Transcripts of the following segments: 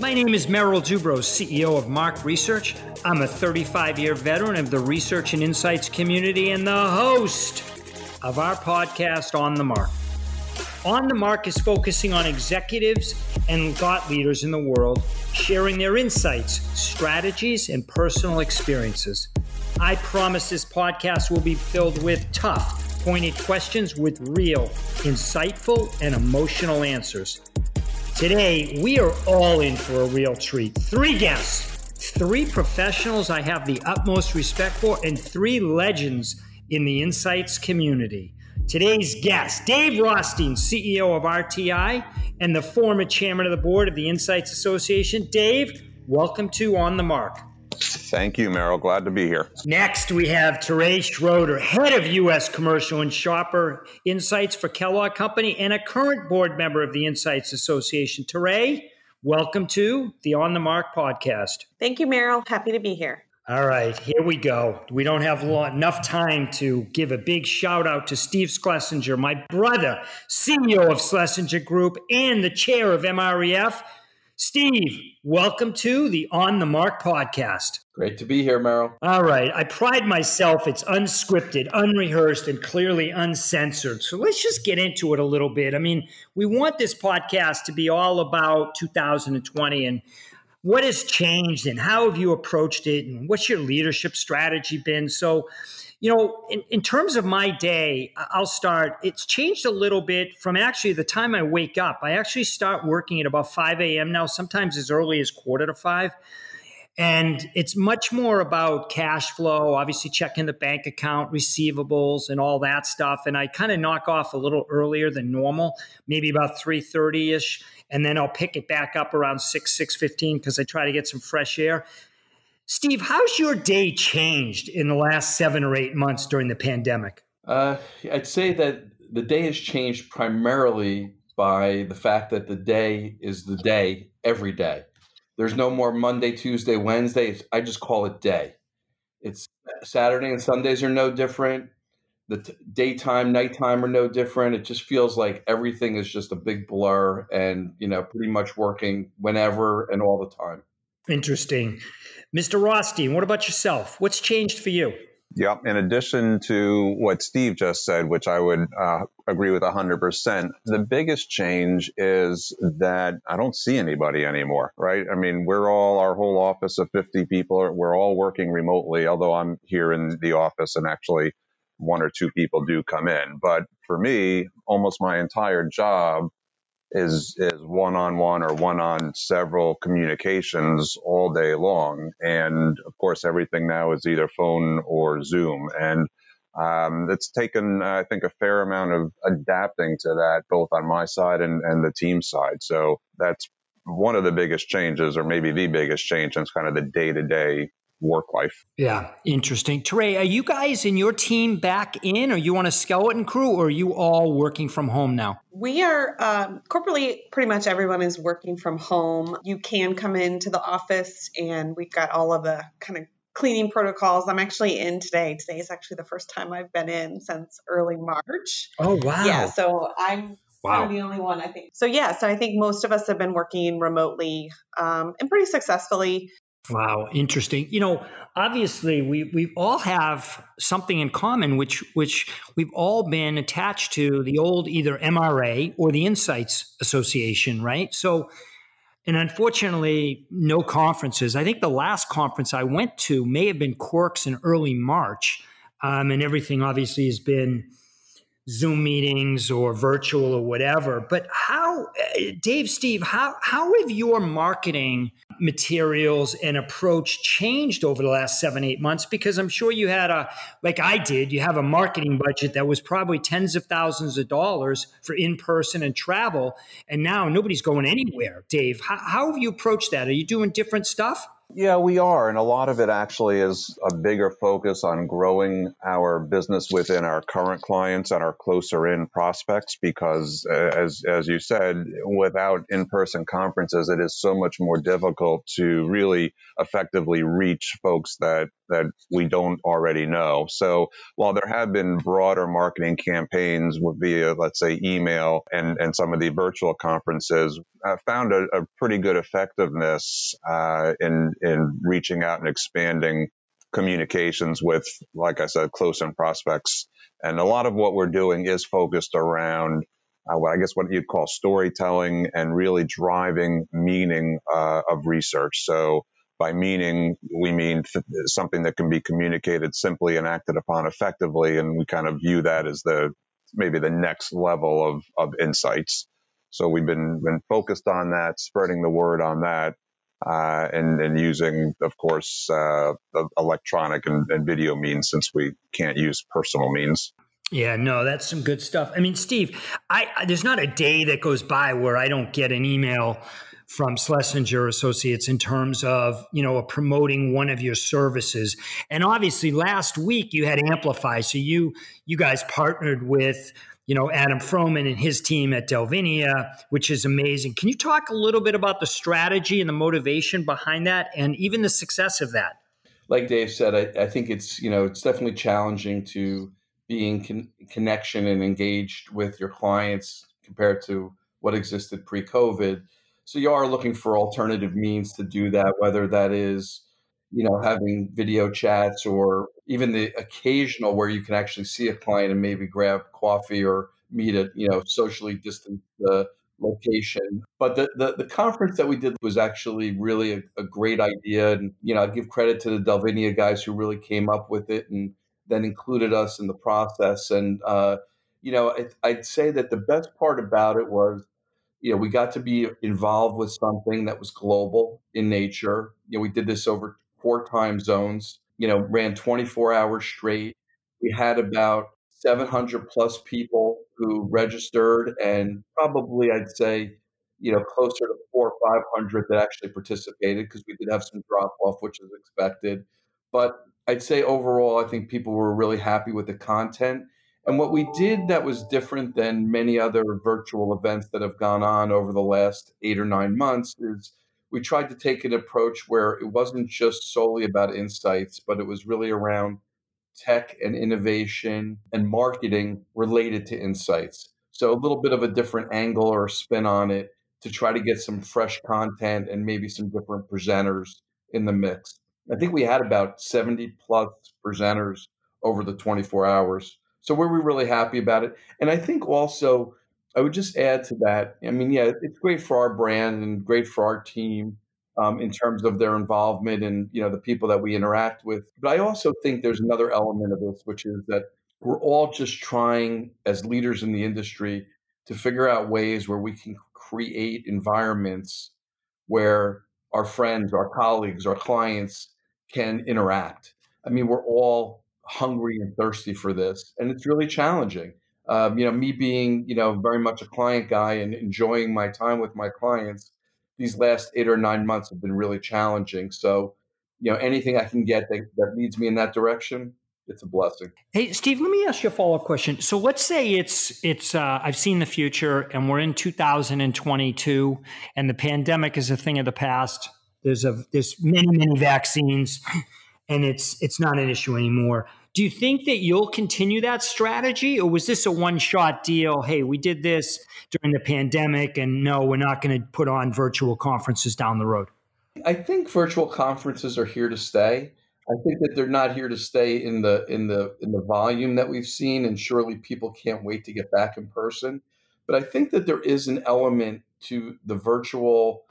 My name is Merrill Dubrow, CEO of Mark Research. I'm a 35 year veteran of the research and insights community and the host of our podcast, On the Mark. On the Mark is focusing on executives and thought leaders in the world sharing their insights, strategies, and personal experiences. I promise this podcast will be filled with tough, pointed questions with real, insightful, and emotional answers. Today, we are all in for a real treat. Three guests, three professionals I have the utmost respect for, and three legends in the insights community. Today's guest, Dave Rothstein, CEO of RTI and the former chairman of the board of the Insights Association. Dave, welcome to On the Mark. Thank you, Merrill. Glad to be here. Next, we have Teray Schroeder, head of U.S. Commercial and Shopper Insights for Kellogg Company and a current board member of the Insights Association. Teray, welcome to the On the Mark podcast. Thank you, Merrill. Happy to be here. All right, here we go. We don't have long, enough time to give a big shout out to Steve Schlesinger, my brother, CEO of Schlesinger Group and the chair of MREF. Steve, welcome to the On the Mark podcast. Great to be here, Merrill. All right. I pride myself, it's unscripted, unrehearsed, and clearly uncensored. So let's just get into it a little bit. I mean, we want this podcast to be all about 2020 and what has changed and how have you approached it and what's your leadership strategy been? So, you know, in, in terms of my day, I'll start. It's changed a little bit from actually the time I wake up. I actually start working at about 5 a.m. now, sometimes as early as quarter to five. And it's much more about cash flow, obviously checking the bank account, receivables, and all that stuff. And I kind of knock off a little earlier than normal, maybe about 3:30 ish, and then I'll pick it back up around 6, 6:15 because I try to get some fresh air. Steve, how's your day changed in the last seven or eight months during the pandemic? Uh, I'd say that the day has changed primarily by the fact that the day is the day every day. There's no more Monday, Tuesday, Wednesday. I just call it day. It's Saturday and Sundays are no different. The t- daytime, nighttime are no different. It just feels like everything is just a big blur and, you know, pretty much working whenever and all the time. Interesting. Mr. Rothstein, what about yourself? What's changed for you? Yep. In addition to what Steve just said, which I would uh, agree with 100%, the biggest change is that I don't see anybody anymore, right? I mean, we're all, our whole office of 50 people, we're all working remotely, although I'm here in the office and actually one or two people do come in. But for me, almost my entire job is is one on one or one on several communications all day long. And of course, everything now is either phone or Zoom. And um, it's taken, I think, a fair amount of adapting to that, both on my side and, and the team side. So that's one of the biggest changes, or maybe the biggest change, it's kind of the day to day work life. Yeah, interesting. Teray, are you guys in your team back in? Are you on a skeleton crew or are you all working from home now? We are um, corporately, pretty much everyone is working from home. You can come into the office and we've got all of the kind of cleaning protocols. I'm actually in today. Today is actually the first time I've been in since early March. Oh, wow. Yeah, so I'm Wow. I'm the only one, I think. So, yeah, so I think most of us have been working remotely um, and pretty successfully. Wow, interesting. You know, obviously we we all have something in common which which we've all been attached to the old either MRA or the Insights Association, right? So and unfortunately no conferences. I think the last conference I went to may have been Quirk's in early March. Um, and everything obviously has been Zoom meetings or virtual or whatever. But how, eh, Dave, Steve, how, how have your marketing materials and approach changed over the last seven, eight months? Because I'm sure you had a, like I did, you have a marketing budget that was probably tens of thousands of dollars for in person and travel. And now nobody's going anywhere. Dave, how, how have you approached that? Are you doing different stuff? Yeah, we are. And a lot of it actually is a bigger focus on growing our business within our current clients and our closer in prospects because as, as you said, without in-person conferences, it is so much more difficult to really effectively reach folks that, that we don't already know. So while there have been broader marketing campaigns via, let's say, email and, and some of the virtual conferences, I found a, a pretty good effectiveness uh, in in reaching out and expanding communications with, like I said, close in prospects. And a lot of what we're doing is focused around uh, I guess what you'd call storytelling and really driving meaning uh, of research. So by meaning, we mean th- something that can be communicated simply and acted upon effectively. And we kind of view that as the maybe the next level of, of insights. So we've been, been focused on that, spreading the word on that uh, and, and using, of course, uh, electronic and, and video means since we can't use personal means. Yeah, no, that's some good stuff. I mean, Steve, I, I, there's not a day that goes by where I don't get an email from Schlesinger Associates in terms of you know promoting one of your services. And obviously, last week you had Amplify, so you you guys partnered with you know, Adam Froman and his team at Delvinia, which is amazing. Can you talk a little bit about the strategy and the motivation behind that and even the success of that? Like Dave said, I, I think it's, you know, it's definitely challenging to be in con- connection and engaged with your clients compared to what existed pre COVID. So you are looking for alternative means to do that, whether that is, you know, having video chats or even the occasional where you can actually see a client and maybe grab coffee or meet at, you know, socially distant uh, location. But the, the, the, conference that we did was actually really a, a, great idea. And, you know, I give credit to the Delvinia guys who really came up with it and then included us in the process. And, uh, you know, I'd say that the best part about it was you know, we got to be involved with something that was global in nature. You know, we did this over four time zones, you know, ran 24 hours straight. We had about 700 plus people who registered, and probably I'd say, you know, closer to four or 500 that actually participated because we did have some drop off, which is expected. But I'd say overall, I think people were really happy with the content. And what we did that was different than many other virtual events that have gone on over the last eight or nine months is we tried to take an approach where it wasn't just solely about insights, but it was really around tech and innovation and marketing related to insights. So a little bit of a different angle or spin on it to try to get some fresh content and maybe some different presenters in the mix. I think we had about 70 plus presenters over the 24 hours. So we were really happy about it. And I think also I would just add to that. I mean, yeah, it's great for our brand and great for our team um, in terms of their involvement and you know the people that we interact with. But I also think there's another element of this, which is that we're all just trying as leaders in the industry to figure out ways where we can create environments where our friends, our colleagues, our clients can interact. I mean, we're all hungry and thirsty for this, and it's really challenging um, you know, me being, you know, very much a client guy and enjoying my time with my clients, these last eight or nine months have been really challenging. So, you know, anything I can get that, that leads me in that direction, it's a blessing. Hey, Steve, let me ask you a follow up question. So let's say it's it's uh, I've seen the future and we're in 2022 and the pandemic is a thing of the past. There's a there's many many vaccines and it's it's not an issue anymore. Do you think that you'll continue that strategy, or was this a one shot deal? Hey, we did this during the pandemic, and no, we're not going to put on virtual conferences down the road? I think virtual conferences are here to stay. I think that they're not here to stay in the in the in the volume that we've seen, and surely people can't wait to get back in person. But I think that there is an element to the virtual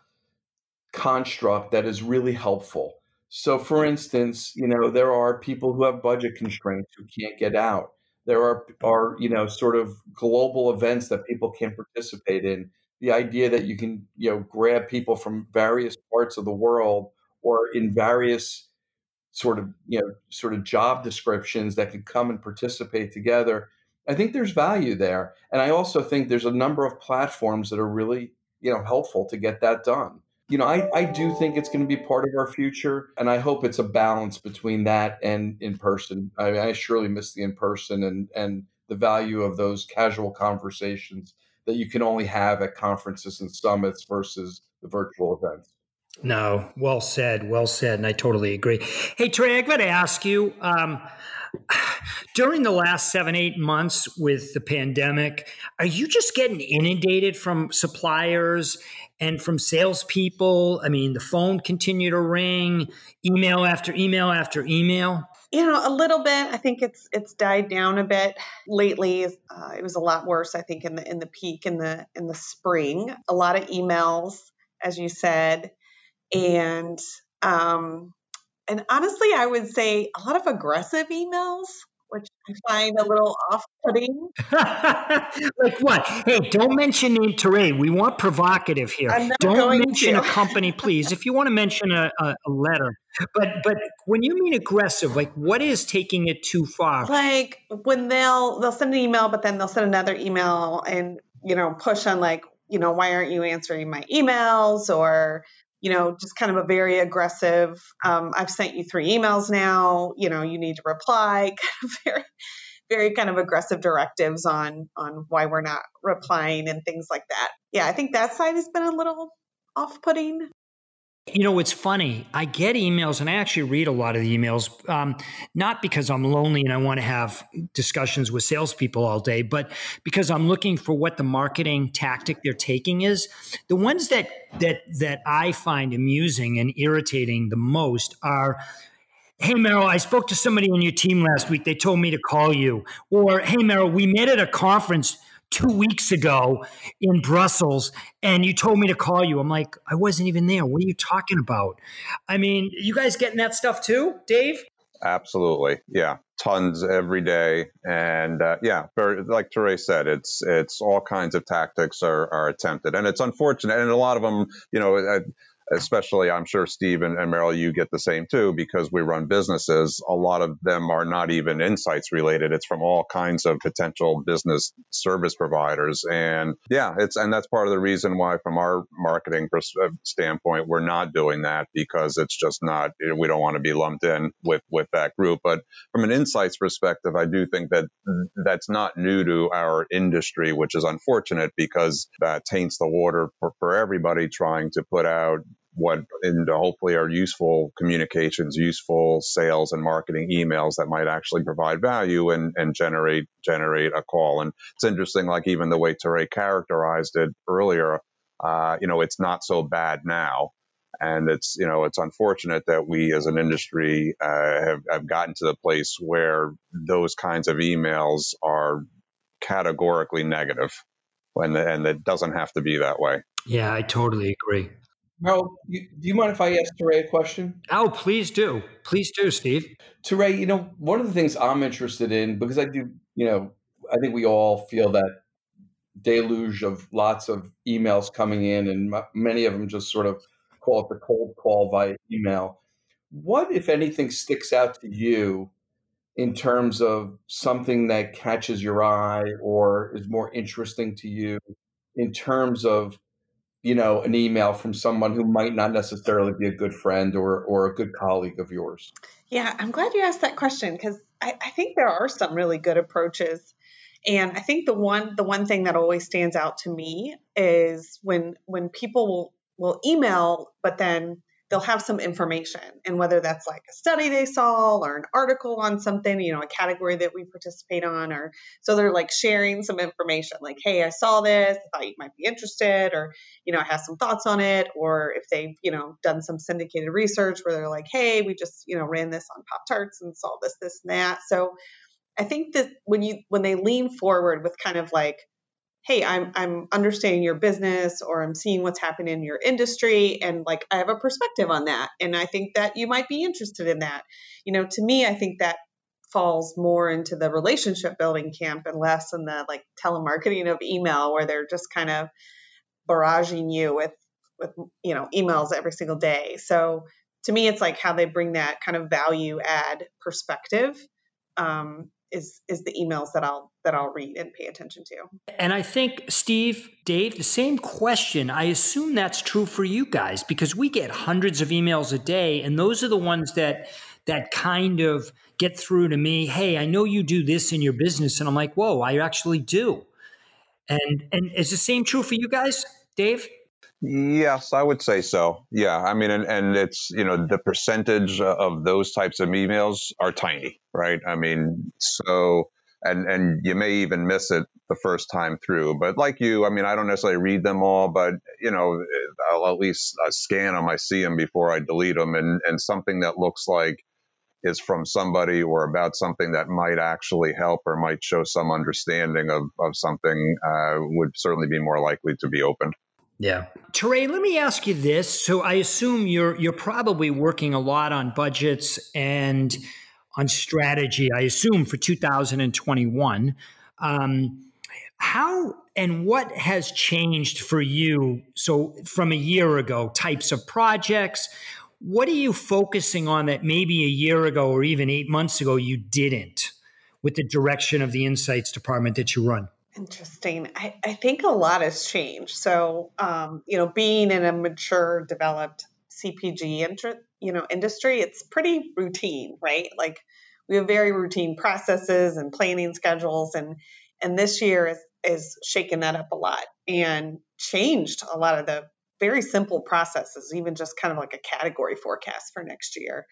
construct that is really helpful. So, for instance, you know, there are people who have budget constraints who can't get out. There are, mm-hmm. are you know, sort of global events that people can participate in. The idea that you can, you know, grab people from various parts of the world or in various sort of, you know, sort of job descriptions that can come and participate together. I think there's value there. And I also think there's a number of platforms that are really, you know, helpful to get that done. You know, I, I do think it's going to be part of our future. And I hope it's a balance between that and in person. I mean, I surely miss the in person and, and the value of those casual conversations that you can only have at conferences and summits versus the virtual events. No, well said, well said, and I totally agree. Hey Trey, I've got to ask you. Um, during the last seven, eight months with the pandemic, are you just getting inundated from suppliers and from salespeople? I mean, the phone continued to ring, email after email after email. You know, a little bit. I think it's it's died down a bit lately. Uh, it was a lot worse, I think, in the in the peak in the in the spring. A lot of emails, as you said, and um, and honestly, I would say a lot of aggressive emails, find a little off-putting. like what? Hey, don't mention name Teray. We want provocative here. Don't mention to. a company, please. If you want to mention a, a, a, letter, but but when you mean aggressive, like what is taking it too far? Like when they'll they'll send an email, but then they'll send another email and you know push on like you know why aren't you answering my emails or you know, just kind of a very aggressive, um, I've sent you three emails now, you know, you need to reply, kind of very, very kind of aggressive directives on on why we're not replying and things like that. Yeah, I think that side has been a little off-putting. You know, it's funny. I get emails and I actually read a lot of the emails, um, not because I'm lonely and I want to have discussions with salespeople all day, but because I'm looking for what the marketing tactic they're taking is. The ones that that that I find amusing and irritating the most are Hey, Merrill, I spoke to somebody on your team last week. They told me to call you. Or, hey, Merrill, we met at a conference two weeks ago in Brussels and you told me to call you. I'm like, I wasn't even there. What are you talking about? I mean, you guys getting that stuff too, Dave? Absolutely. Yeah. Tons every day. And uh, yeah, very, like Teray said, it's, it's all kinds of tactics are, are attempted and it's unfortunate. And a lot of them, you know, especially I'm sure Steve and, and Merrill, you get the same too, because we run businesses. A lot of them are not even insights related. It's from all kinds of potential business service providers. And yeah, it's, and that's part of the reason why from our marketing uh, standpoint, we're not doing that because it's just not, we don't want to be lumped in with, with that group. But from an insights perspective, I do think that that's not new to our industry, which is unfortunate because that taints the water for, for everybody trying to put out what into hopefully are useful communications, useful sales and marketing emails that might actually provide value and, and generate generate a call. And it's interesting, like even the way Teray characterized it earlier, uh, you know, it's not so bad now. And it's, you know, it's unfortunate that we as an industry uh, have, have gotten to the place where those kinds of emails are categorically negative and, and it doesn't have to be that way. Yeah, I totally agree. Well, do you mind if I ask Teray a question? Oh, please do. Please do, Steve. Teray, you know, one of the things I'm interested in, because I do, you know, I think we all feel that deluge of lots of emails coming in, and many of them just sort of call it the cold call via email. What, if anything, sticks out to you in terms of something that catches your eye or is more interesting to you in terms of you know, an email from someone who might not necessarily be a good friend or or a good colleague of yours? Yeah, I'm glad you asked that question because I, I think there are some really good approaches. And I think the one the one thing that always stands out to me is when when people will will email, but then they'll have some information. And whether that's like a study they saw or an article on something you know a category that we participate on or so they're like sharing some information like hey i saw this i thought you might be interested or you know i have some thoughts on it or if they've you know done some syndicated research where they're like hey we just you know ran this on pop tarts and saw this this and that. So i think that when you when they lean forward with kind of like hey i'm i'm understanding your business or i'm seeing what's happening in your industry and like i have a perspective on that. And i think that you might be interested in that. You know to me i think that falls more into the relationship building camp and less in the like telemarketing of email where they're just kind of barraging you with with you know emails every single day. So to me it's like how they bring that kind of value add perspective um, is is the emails that I'll that I'll read and pay attention to. And I think Steve, Dave, the same question. I assume that's true for you guys because we get hundreds of emails a day and those are the ones that that kind of get through to me, "Hey, I know you do this in your business." And I'm like, "Whoa, I actually do." And and is the same true for you guys, Dave? Yes, I would say so. Yeah, I mean, and, and it's you know the percentage of those types of emails are tiny, right? I mean, so and and you may even miss it the first time through. But like you, I mean, I don't necessarily read them all, but you know, I'll at least I scan them. I see them before I delete them, and and something that looks like is from somebody or about something that might actually help or might show some understanding of of something uh, would certainly be more likely to be opened. Yeah. Teray, let me ask you this. So I assume you're you're probably working a lot on budgets and on strategy, I assume for 2021. Um, how and what has changed for you? So from a year ago, types of projects, what are you focusing on that maybe a year ago or even eight months ago you didn't with the direction of the insights department that you run? Interesting. I, I think a lot has changed. So, um, you know, being in a mature, developed CPG inter, you know industry, it's pretty routine, right? Like we have very routine processes and planning schedules, and and this year is is shaken that up a lot and changed a lot of the very simple processes, even just kind of like a category forecast for next year.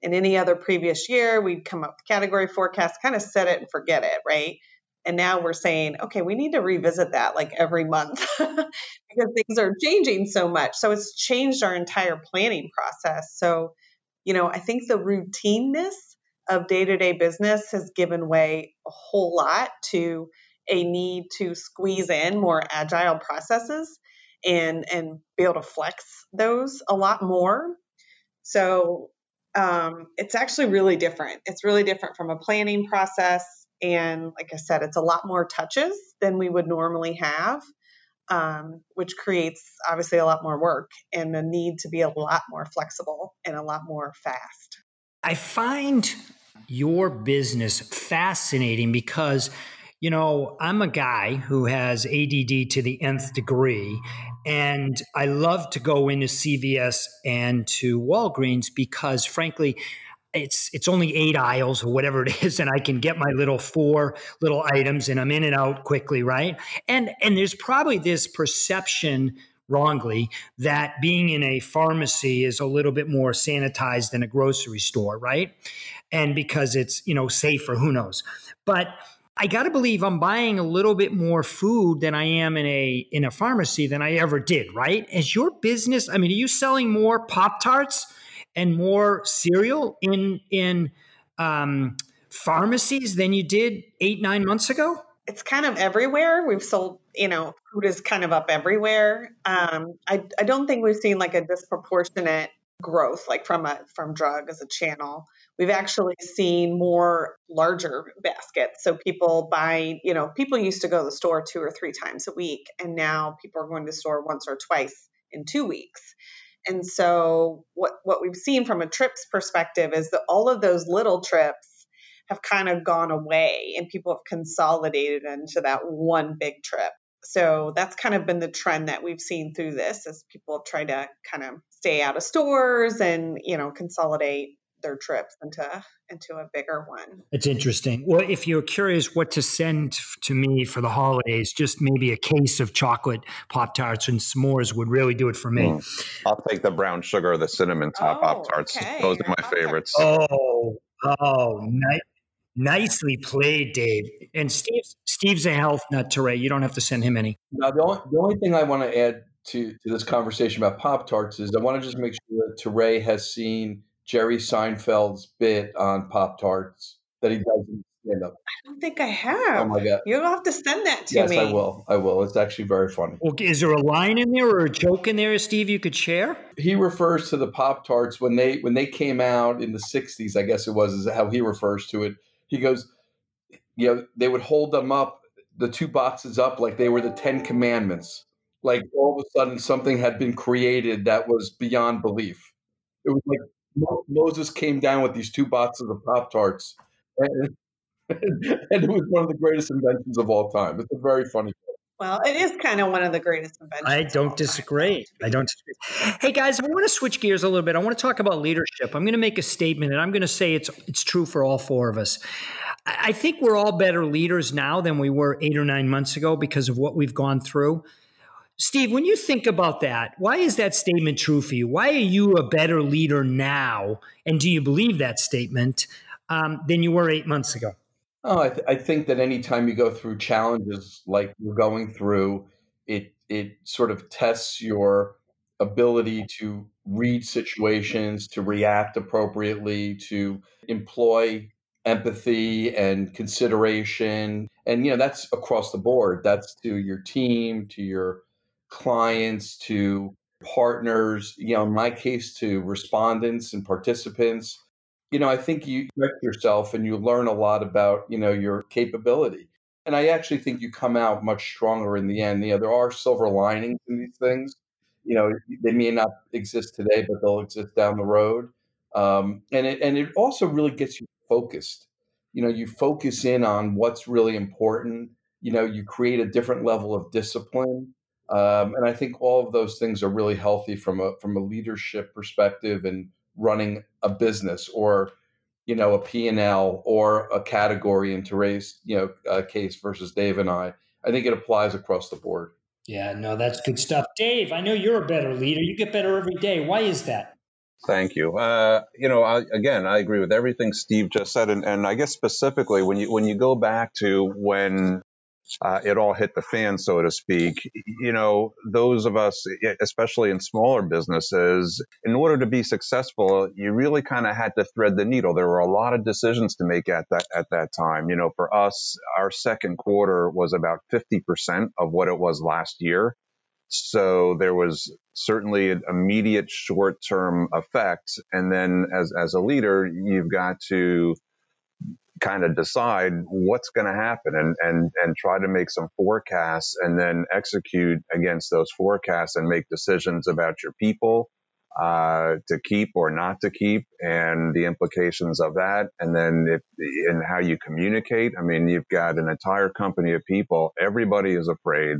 In any other previous year, we'd come up with category forecast, kind of set it and forget it, right? And now we're saying, okay, we need to revisit that like every month because things are changing so much. So it's changed our entire planning process. So, you know, I think the routineness of day to day business has given way a whole lot to a need to squeeze in more agile processes and and be able to flex those a lot more. So um, it's actually really different. It's really different from a planning process and like I said, it's a lot more touches than we would normally have, um, which creates obviously a lot more work and the need to be a lot more flexible and a lot more fast. I find your business fascinating because you know, I'm a guy who has ADD to the nth degree, and I love to go into CVS and to Walgreens because, frankly, it's it's only eight aisles or whatever it is and i can get my little four little items and i'm in and out quickly right? And and there's probably this perception wrongly that being in a pharmacy is a little bit more sanitized than a grocery store right? And because it's you know safer who knows? But I got to believe I'm buying a little bit more food than I am in a in a pharmacy than I ever did, right? Is your business, I mean, are you selling more Pop Tarts and more cereal in in um, pharmacies than you did eight nine months ago? It's kind of everywhere. We've sold, you know, food is kind of up everywhere. Um, I I don't think we've seen like a disproportionate growth like from a from drug as a channel we've actually seen more larger baskets so people buy you know people used to go to the store two or three times a week and now people are going to the store once or twice in two weeks and so what what we've seen from a trips perspective is that all of those little trips have kind of gone away and people have consolidated into that one big trip. So that's kind of been the trend that we've seen through this as people try to kind of stay out of stores and, you know, consolidate their trips into into a bigger one. It's interesting. Well, if you're curious what to send to me for the holidays, just maybe a case of chocolate pop tarts and s'mores would really do it for me. Mm. I'll take the brown sugar, the cinnamon top oh, pop tarts. Okay. Those are my favorites. Oh, oh, nice. Nicely played, Dave. And Steve, Steve's a health nut, Teray. You don't have to send him any. Now, the only, the only thing I want to add to, to this conversation about Pop Tarts is I want to just make sure that Teray has seen Jerry Seinfeld's bit on Pop Tarts that he does in stand up. I don't think I oh have. Oh my god! You'll have to send that to yes, me. Yes, I will. I will. It's actually very funny. Well, is there a line in there or a joke in there, Steve? You could share. He refers to the Pop Tarts when they when they came out in the '60s. I guess it was is how he refers to it. He goes, you know, they would hold them up, the two boxes up, like they were the Ten Commandments. Like all of a sudden, something had been created that was beyond belief. It was like Moses came down with these two boxes of Pop Tarts. And, and it was one of the greatest inventions of all time. It's a very funny. Well, it is kind of one of the greatest inventions. I don't disagree. I don't disagree. Hey guys, I want to switch gears a little bit. I want to talk about leadership. I'm going to make a statement, and I'm going to say it's it's true for all four of us. I think we're all better leaders now than we were eight or nine months ago because of what we've gone through. Steve, when you think about that, why is that statement true for you? Why are you a better leader now? And do you believe that statement um, than you were eight months ago? Oh, I, th- I think that anytime you go through challenges like you're going through, it it sort of tests your ability to read situations, to react appropriately, to employ empathy and consideration. And you know, that's across the board. That's to your team, to your clients, to partners, you know, in my case to respondents and participants you know, I think you correct yourself and you learn a lot about, you know, your capability. And I actually think you come out much stronger in the end. You know, there are silver linings in these things. You know, they may not exist today, but they'll exist down the road. Um, and it and it also really gets you focused. You know, you focus in on what's really important. You know, you create a different level of discipline. Um, and I think all of those things are really healthy from a from a leadership perspective and running a business or you know a p&l or a category in Teray's you know uh, case versus dave and i. I think it applies across the board. Yeah no that's good stuff. Dave i know you're a better leader. You get better every day. Why is that? Thank you. Uh, you know, I, again, I agree with everything Steve just said, and, and I guess specifically when you when you go back to when uh, it all hit the fan, so to speak. You know, those of us, especially in smaller businesses, in order to be successful, you really kind of had to thread the needle. There were a lot of decisions to make at that at that time. You know, for us, our second quarter was about fifty percent of what it was last year. So there was certainly an immediate short term effect. And then as, as a leader, you've got to kind of decide what's going to happen and, and, and try to make some forecasts and then execute against those forecasts and make decisions about your people, uh, to keep or not to keep and the implications of that. And then if, and how you communicate. I mean, you've got an entire company of people. Everybody is afraid.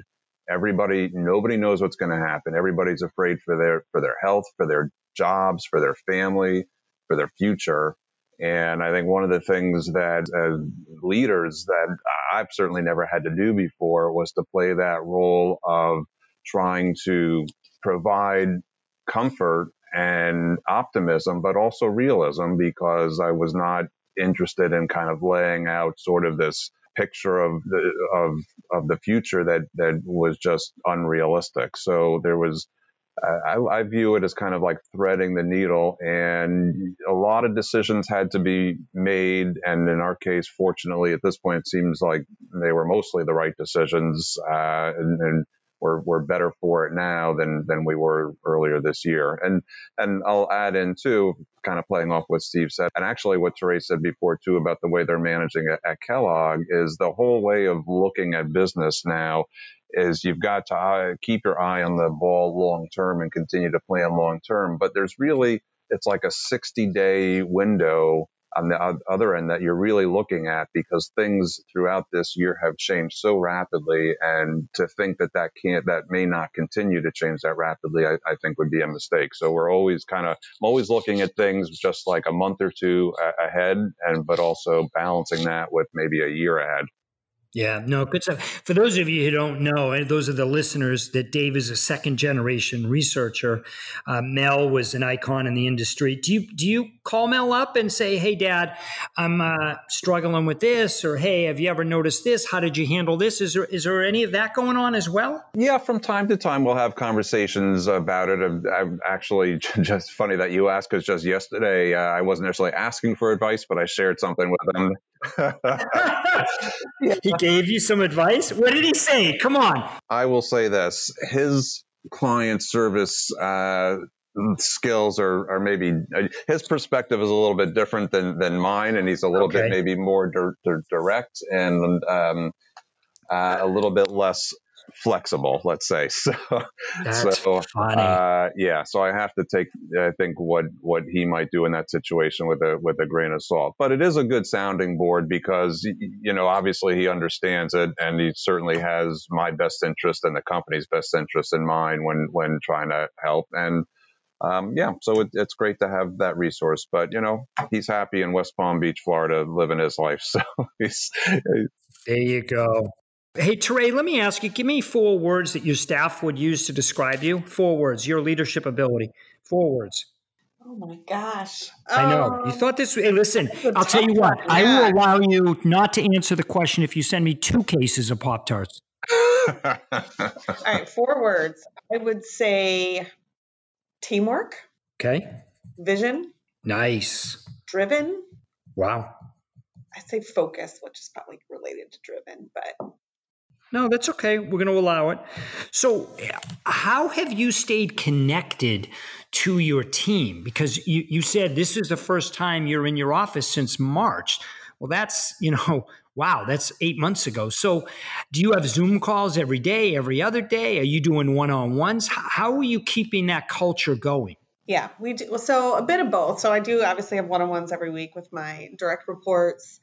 Everybody, nobody knows what's going to happen. Everybody's afraid for their, for their health, for their jobs, for their family, for their future. And I think one of the things that as leaders that I've certainly never had to do before was to play that role of trying to provide comfort and optimism, but also realism because I was not interested in kind of laying out sort of this picture of the of of the future that that was just unrealistic. So there was I, I, view it as kind of like threading the needle, and a lot of decisions had to be made. And in our case, fortunately, at this point, it seems like they were mostly the right decisions, uh, and, and we're, we're better for it now than than we were earlier this year. And and I'll add in too, kind of playing off what Steve said, and actually what Teray said before too about the way they're managing at Kellogg is the whole way of looking at business now is you've got to uh, keep your eye on the ball long term and continue to plan long term. But there's really, it's like a 60 day window on the other end that you're really looking at because things throughout this year have changed so rapidly. And to think that that can't, that may not continue to change that rapidly, I, I think would be a mistake. So we're always kind of, I'm always looking at things just like a month or two ahead and, but also balancing that with maybe a year ahead. Yeah, no, good stuff. For those of you who don't know, and those are the listeners, that Dave is a second generation researcher. Uh, Mel was an icon in the industry. Do you do you call Mel up and say, "Hey, Dad, I'm uh, struggling with this," or "Hey, have you ever noticed this? How did you handle this?" Is there is there any of that going on as well? Yeah, from time to time we'll have conversations about it. I'm, I'm actually just funny that you asked because just yesterday uh, I wasn't necessarily asking for advice, but I shared something with him he gave you some advice. What did he say? Come on. I will say this: his client service uh, skills are, are maybe uh, his perspective is a little bit different than than mine, and he's a little okay. bit maybe more di- di- direct and um, uh, a little bit less flexible, let's say. So, That's so funny. Uh, yeah, so I have to take, I think what what he might do in that situation with a with a grain of salt. But it is a good sounding board because you know obviously he understands it, and he certainly has my best interest and the company's best interest in mind when when trying to help. And um, yeah, so it, it's great to have that resource. But you know, he's happy in West Palm Beach, Florida, living his life. So he's. There you go. Hey, Teray, let me ask you give me four words that your staff would use to describe you. Four words, your leadership ability. Four words. Oh my gosh. I know. Um, You thought this. Hey, listen, I'll tell you what. I will allow you not to answer the question if you send me two cases of Pop Tarts. All right, four words. I would say teamwork, Okay. vision, Nice. driven. Wow. I say focus, which is probably related to driven, but No, that's okay. We're going to allow it. So, how have you stayed connected to your team? Because you, you said this is the first time you're in your office since March. Well, that's, you know, wow, that's eight months ago. So, do you have Zoom calls every day, every other day? Are you doing one on ones? How are you keeping that culture going? Yeah, we do. So a bit of both. So I do obviously have one-on-ones every week with my direct reports.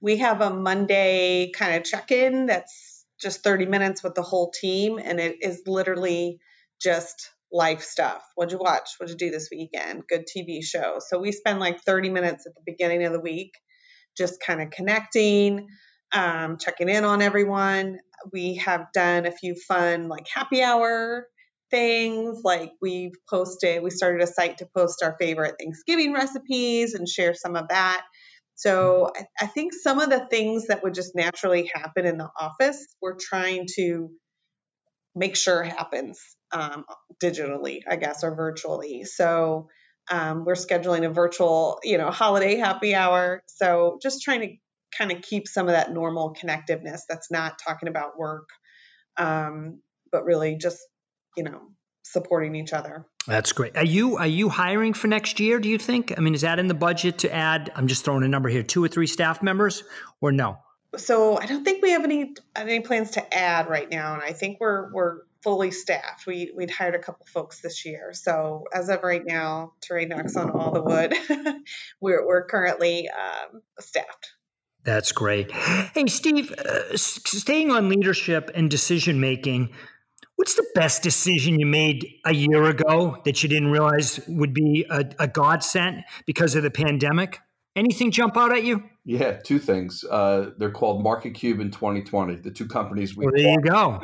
We have a Monday kind of check-in that's just 30 minutes with the whole team, and it is literally just life stuff. What'd you watch? What'd you do this weekend? Good TV show. So we spend like 30 minutes at the beginning of the week just kind of connecting, um, checking in on everyone. We have done a few fun like happy hour things like we've posted we started a site to post our favorite thanksgiving recipes and share some of that so I, I think some of the things that would just naturally happen in the office we're trying to make sure happens um, digitally i guess or virtually. So um, we're scheduling a virtual you know holiday happy hour. So just trying to kind of keep some of that normal connectiveness that's not talking about work um, but really just you know supporting each other That's great. Are you are you hiring for next year? Do you think? I mean, is that in the budget to add? I'm just throwing a number here: two or three staff members, or no? so i don't think we have any any plans to add right now and i think we're we're fully staffed we we'd hired a couple folks this year so as of right now terrain knocks on all the wood we're, we're currently um, staffed That's great. Hey, Steve, uh, staying on leadership and decision making, what's the best decision you made a year ago that you didn't realize would be a, a godsend because of the pandemic? Anything jump out at you? Yeah, two things. Uh, they're called MarketCube and 2020, the two companies we Well, there you go.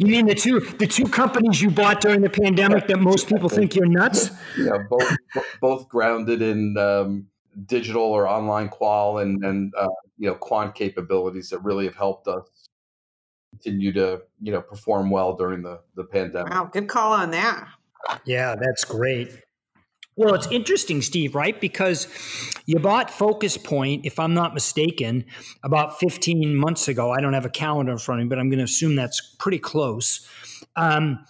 You mean the two the two companies you bought during the pandemic that most people think you're nuts? yeah, both both grounded in um, digital or online qual and and uh, you know quant capabilities that really have helped us continue to you know perform well during the the pandemic. wow good call on that Yeah, that's great. Well, it's interesting, Steve, right? Because you bought Focus Pointe, if I'm not mistaken, about 15 months ago. I don't have a calendar in front of me, but I'm going to assume that's pretty close. Um,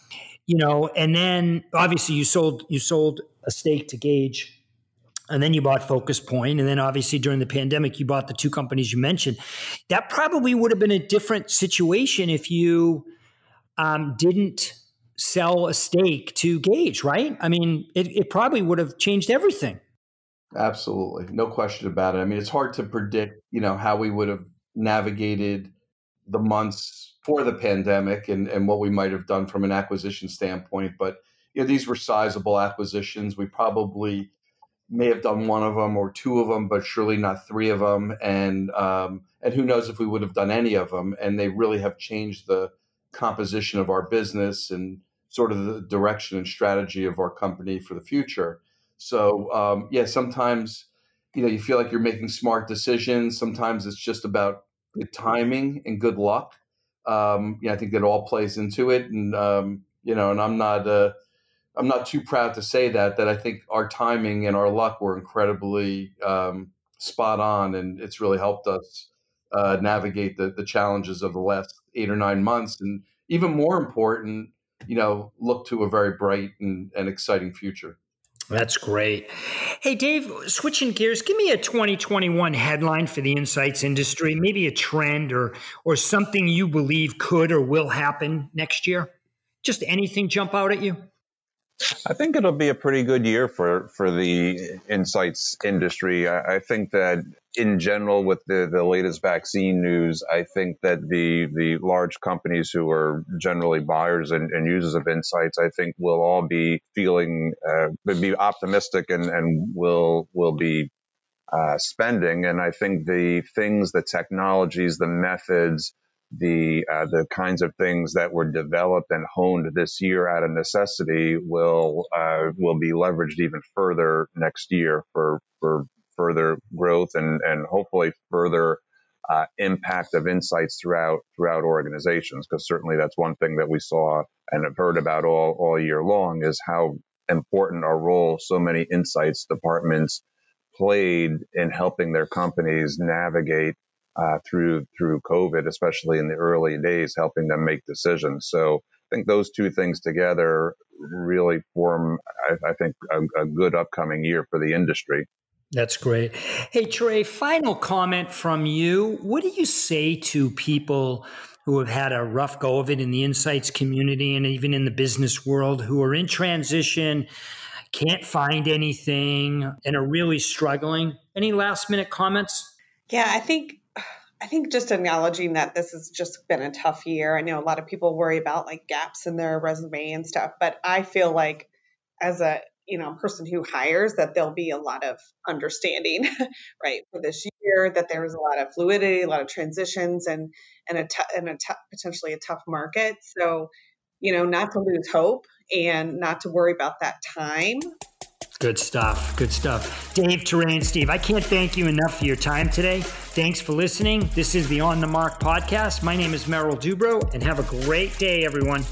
you know, and then obviously you sold you sold a stake to Gauge, and then you bought Focus Pointe, and then obviously during the pandemic you bought the two companies you mentioned. That probably would have been a different situation if you um, didn't sell a stake to Gauge, right? I mean, it, it probably would have changed everything. Absolutely, no question about it. I mean, it's hard to predict, you know, how we would have navigated the months for the pandemic and and what we might have done from an acquisition standpoint. But you know, these were sizable acquisitions. We probably may have done one of them or two of them, but surely not three of them. And um, and who knows if we would have done any of them? And they really have changed the composition of our business and sort of the direction and strategy of our company for the future. So um, yeah, sometimes you know you feel like you're making smart decisions. Sometimes it's just about good timing and good luck. Um, I think that all plays into it, and um, you know, and I'm not uh, I'm not too proud to say that that I think our timing and our luck were incredibly um, spot on, and it's really helped us uh, navigate the the challenges of the last eight or nine months, and even more important, you know, look to a very bright and, and exciting future. That's great. Hey, Dave, switching gears, give me a 2021 headline for the insights industry, maybe a trend or or something you believe could or will happen next year. Just anything jump out at you? I think it'll be a pretty good year for, for the insights industry. I, I, think that in general, with the, the latest vaccine news, I think that the, the large companies who are generally buyers and, and users of insights, I think will all be feeling, uh, be optimistic and, and will, will be uh, spending. And I think the things, the technologies, the methods, the uh, the kinds of things that were developed and honed this year out of necessity will uh, will be leveraged even further next year for for further growth and and hopefully further uh, impact of insights throughout throughout organizations. Because certainly that's one thing that we saw and have heard about all all year long is how important our role so many insights departments played in helping their companies navigate uh, through through COVID, especially in the early days, helping them make decisions. So I think those two things together really form, I, I think, a, a good upcoming year for the industry. That's great. Hey, Trey, final comment from you. What do you say to people who have had a rough go of it in the insights community and even in the business world who are in transition, can't find anything, and are really struggling? Any last minute comments? Yeah, I think I think just acknowledging that this has just been a tough year. I know a lot of people worry about like gaps in their resume and stuff, but I feel like as a you know person who hires that there'll be a lot of understanding right for this year that there was a lot of fluidity a lot of transitions and and a, t- and a t- potentially a tough market so you know not to lose hope and not to worry about that time Good stuff. Good stuff. Dave, Terrain, Steve, I can't thank you enough for your time today. Thanks for listening. This is the On the Mark podcast. My name is Merrill Dubrow, and have a great day, everyone.